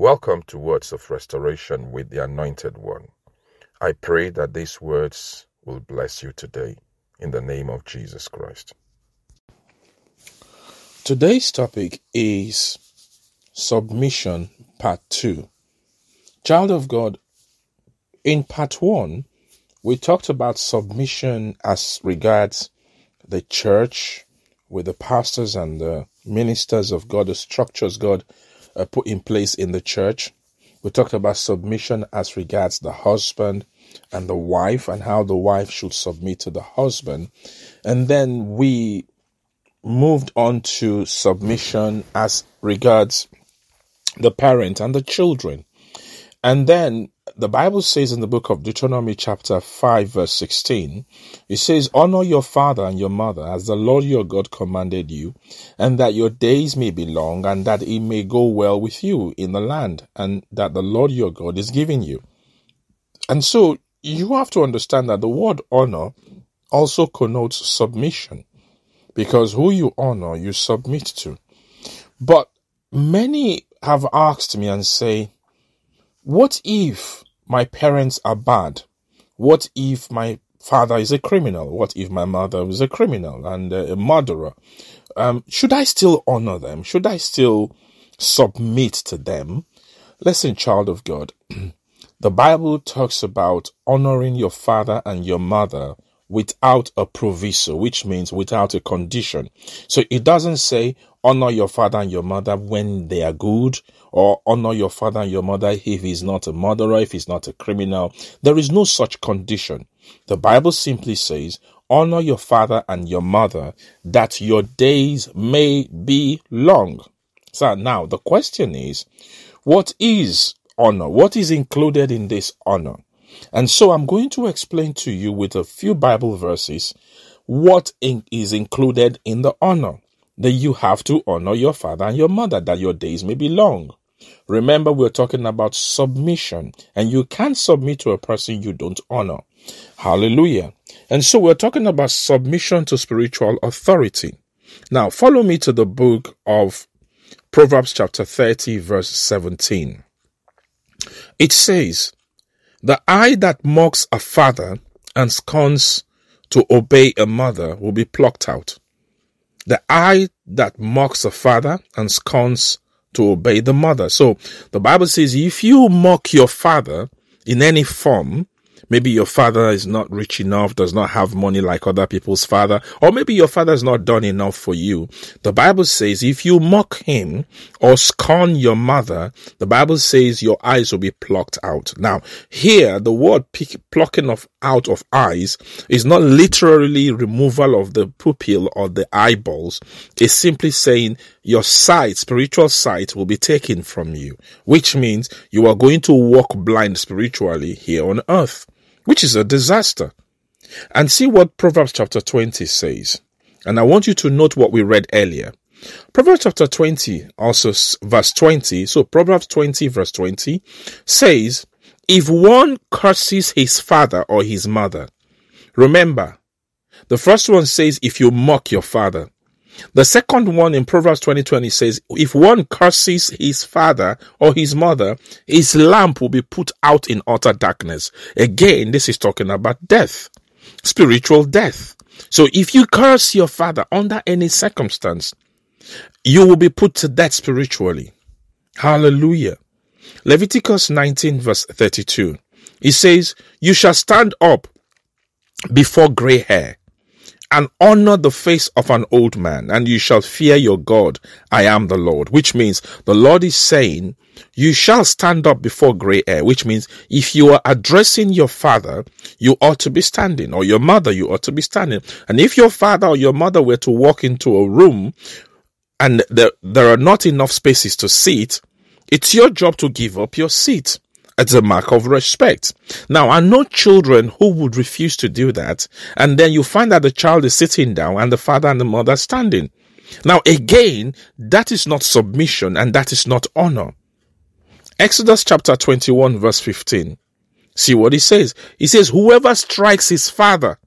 Welcome to Words of Restoration with the Anointed One. I pray that these words will bless you today in the name of Jesus Christ. Today's topic is Submission Part 2. Child of God, in Part 1, we talked about submission as regards the church with the pastors and the ministers of God, the structures God uh, put in place in the church. We talked about submission as regards the husband and the wife and how the wife should submit to the husband. And then we moved on to submission as regards the parent and the children. And then the Bible says in the book of Deuteronomy, chapter 5, verse 16, it says, Honor your father and your mother as the Lord your God commanded you, and that your days may be long, and that it may go well with you in the land, and that the Lord your God is giving you. And so you have to understand that the word honor also connotes submission, because who you honor, you submit to. But many have asked me and say, what if my parents are bad? What if my father is a criminal? What if my mother is a criminal and a murderer? Um, should I still honor them? Should I still submit to them? Listen, child of God. the Bible talks about honoring your father and your mother without a proviso, which means without a condition. So it doesn't say honor your father and your mother when they are good, or honor your father and your mother if he's not a murderer, if he's not a criminal. There is no such condition. The Bible simply says, honor your father and your mother that your days may be long. So now the question is, what is honor? What is included in this honor? And so I'm going to explain to you with a few Bible verses what in, is included in the honor. That you have to honor your father and your mother that your days may be long. Remember, we're talking about submission, and you can't submit to a person you don't honor. Hallelujah. And so we're talking about submission to spiritual authority. Now, follow me to the book of Proverbs, chapter 30, verse 17. It says, the eye that mocks a father and scorns to obey a mother will be plucked out. The eye that mocks a father and scorns to obey the mother. So the Bible says if you mock your father in any form, Maybe your father is not rich enough, does not have money like other people's father, or maybe your father has not done enough for you. The Bible says if you mock him or scorn your mother, the Bible says your eyes will be plucked out. Now, here, the word plucking of out of eyes is not literally removal of the pupil or the eyeballs. It's simply saying your sight, spiritual sight will be taken from you, which means you are going to walk blind spiritually here on earth which is a disaster. And see what Proverbs chapter 20 says. And I want you to note what we read earlier. Proverbs chapter 20, also verse 20. So Proverbs 20, verse 20 says, If one curses his father or his mother, remember, the first one says, If you mock your father. The second one in Proverbs 20:20 says, if one curses his father or his mother, his lamp will be put out in utter darkness. Again, this is talking about death, spiritual death. So if you curse your father under any circumstance, you will be put to death spiritually. Hallelujah. Leviticus 19 verse 32. It says, you shall stand up before gray hair and honor the face of an old man, and you shall fear your God. I am the Lord. Which means the Lord is saying, you shall stand up before gray hair, which means if you are addressing your father, you ought to be standing, or your mother, you ought to be standing. And if your father or your mother were to walk into a room and there, there are not enough spaces to sit, it's your job to give up your seat. It's a mark of respect. Now, I know children who would refuse to do that, and then you find that the child is sitting down and the father and the mother standing. Now, again, that is not submission and that is not honor. Exodus chapter 21, verse 15. See what he says. He says, Whoever strikes his father.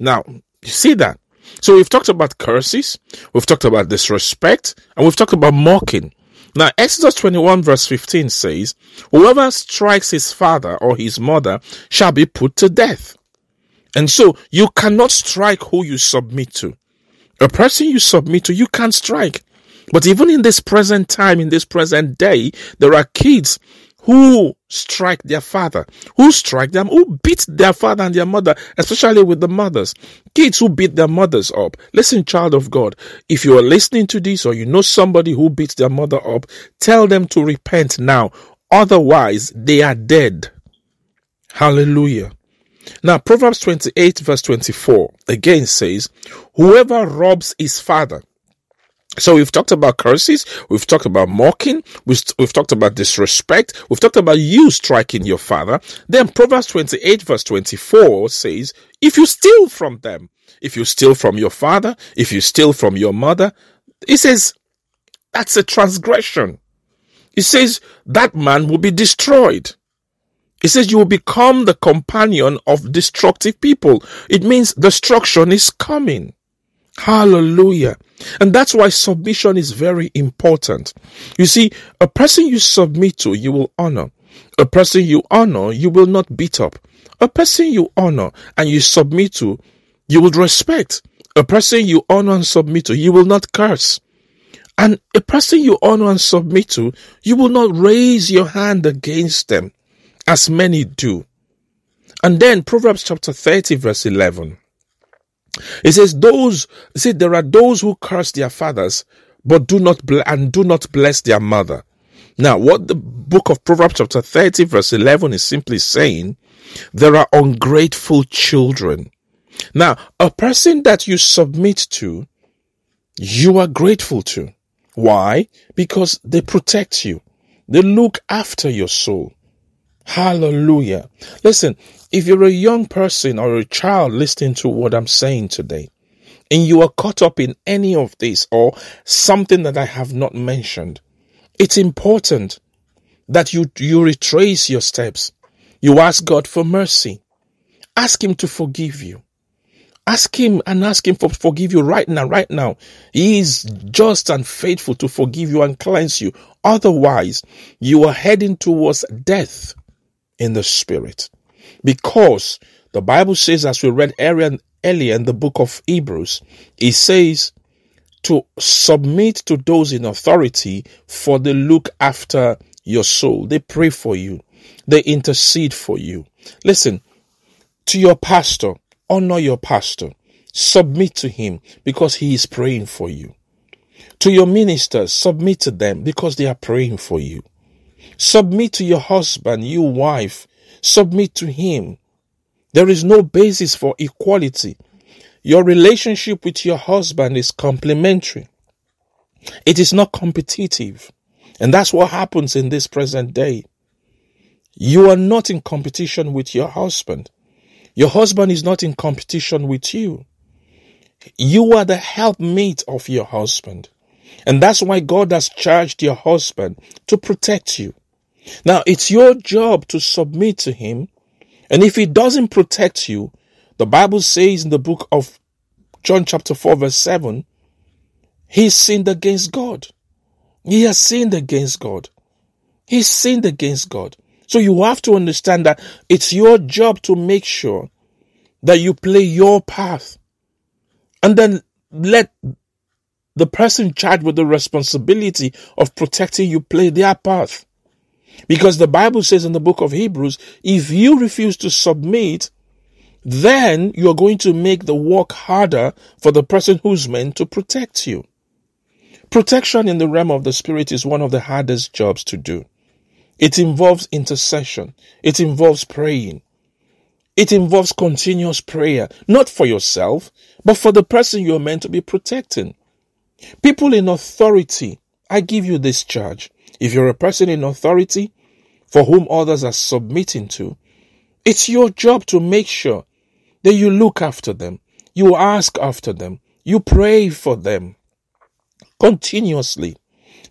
Now, you see that? So we've talked about curses, we've talked about disrespect, and we've talked about mocking. Now, Exodus 21 verse 15 says, Whoever strikes his father or his mother shall be put to death. And so you cannot strike who you submit to. A person you submit to, you can't strike. But even in this present time, in this present day, there are kids who strike their father, who strike them, who beat their father and their mother, especially with the mothers. Kids who beat their mothers up. Listen, child of God, if you are listening to this or you know somebody who beats their mother up, tell them to repent now. Otherwise, they are dead. Hallelujah. Now, Proverbs 28 verse 24 again says, Whoever robs his father so we've talked about curses, we've talked about mocking, we've, we've talked about disrespect, we've talked about you striking your father. Then Proverbs 28 verse 24 says, if you steal from them, if you steal from your father, if you steal from your mother, it says that's a transgression. It says that man will be destroyed. It says you will become the companion of destructive people. It means destruction is coming. Hallelujah. And that's why submission is very important. You see, a person you submit to, you will honor. A person you honor, you will not beat up. A person you honor and you submit to, you will respect. A person you honor and submit to, you will not curse. And a person you honor and submit to, you will not raise your hand against them, as many do. And then Proverbs chapter 30 verse 11. It says those, see, there are those who curse their fathers, but do not, and do not bless their mother. Now, what the book of Proverbs chapter 30 verse 11 is simply saying, there are ungrateful children. Now, a person that you submit to, you are grateful to. Why? Because they protect you. They look after your soul. Hallelujah. Listen, if you're a young person or a child listening to what I'm saying today, and you are caught up in any of this or something that I have not mentioned, it's important that you, you retrace your steps. You ask God for mercy. Ask Him to forgive you. Ask Him and ask Him for forgive you right now, right now. He is just and faithful to forgive you and cleanse you. Otherwise, you are heading towards death in the spirit. Because the Bible says, as we read earlier in the book of Hebrews, it says to submit to those in authority for they look after your soul. They pray for you. They intercede for you. Listen, to your pastor, honor your pastor. Submit to him because he is praying for you. To your ministers, submit to them because they are praying for you. Submit to your husband, you wife. Submit to him. There is no basis for equality. Your relationship with your husband is complementary. It is not competitive. And that's what happens in this present day. You are not in competition with your husband. Your husband is not in competition with you. You are the helpmate of your husband. And that's why God has charged your husband to protect you. Now, it's your job to submit to him. And if he doesn't protect you, the Bible says in the book of John chapter 4 verse 7, he sinned against God. He has sinned against God. He sinned against God. So you have to understand that it's your job to make sure that you play your path and then let the person charged with the responsibility of protecting you play their path. Because the Bible says in the book of Hebrews, if you refuse to submit, then you're going to make the work harder for the person who's meant to protect you. Protection in the realm of the spirit is one of the hardest jobs to do. It involves intercession. It involves praying. It involves continuous prayer, not for yourself, but for the person you're meant to be protecting. People in authority, I give you this charge. If you're a person in authority for whom others are submitting to, it's your job to make sure that you look after them, you ask after them, you pray for them continuously,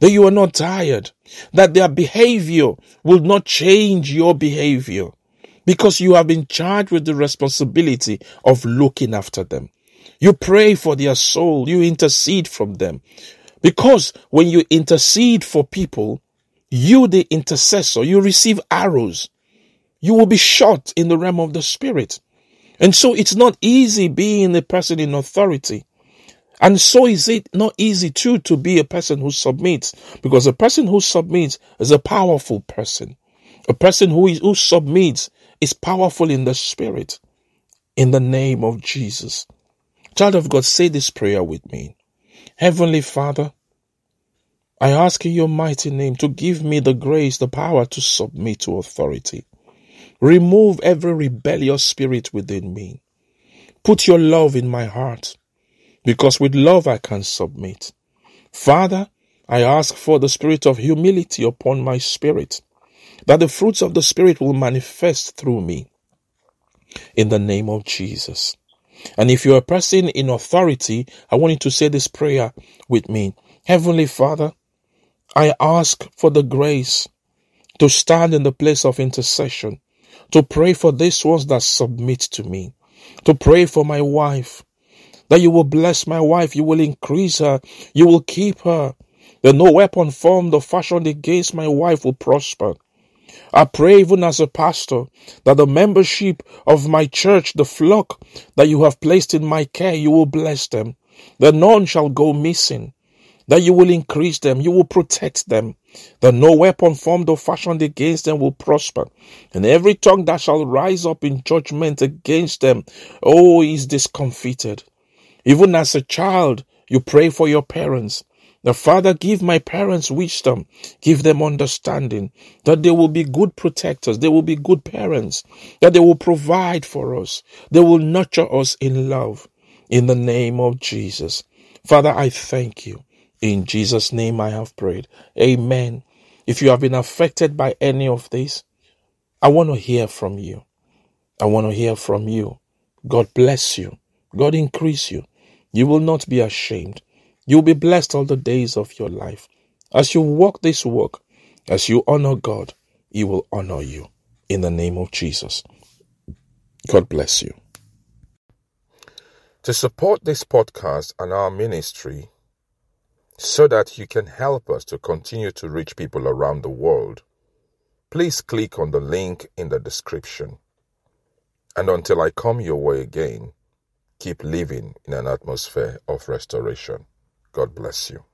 that you are not tired, that their behavior will not change your behavior because you have been charged with the responsibility of looking after them. You pray for their soul. You intercede from them Because when you intercede for people, you, the intercessor, you receive arrows. You will be shot in the realm of the spirit. And so it's not easy being a person in authority. And so is it not easy too to be a person who submits because a person who submits is a powerful person. A person who is, who submits is powerful in the spirit. In the name of Jesus. Child of God, say this prayer with me. Heavenly Father, I ask in your mighty name to give me the grace, the power to submit to authority. Remove every rebellious spirit within me. Put your love in my heart because with love I can submit. Father, I ask for the spirit of humility upon my spirit, that the fruits of the spirit will manifest through me. In the name of Jesus. And if you're a person in authority, I want you to say this prayer with me. Heavenly Father, I ask for the grace to stand in the place of intercession, to pray for these ones that submit to me, to pray for my wife, that you will bless my wife, you will increase her, you will keep her, that no weapon formed or fashioned against my wife will prosper. I pray even as a pastor that the membership of my church, the flock that you have placed in my care, you will bless them, that none shall go missing, that you will increase them, you will protect them, that no weapon formed or fashioned against them will prosper, and every tongue that shall rise up in judgment against them, oh, is discomfited. Even as a child, you pray for your parents. The Father, give my parents wisdom, give them understanding, that they will be good protectors, they will be good parents, that they will provide for us, they will nurture us in love. In the name of Jesus. Father, I thank you. In Jesus' name I have prayed. Amen. If you have been affected by any of this, I want to hear from you. I want to hear from you. God bless you. God increase you. You will not be ashamed. You will be blessed all the days of your life. As you walk this walk, as you honor God, He will honor you. In the name of Jesus. God bless you. To support this podcast and our ministry, so that you can help us to continue to reach people around the world, please click on the link in the description. And until I come your way again, keep living in an atmosphere of restoration. God bless you.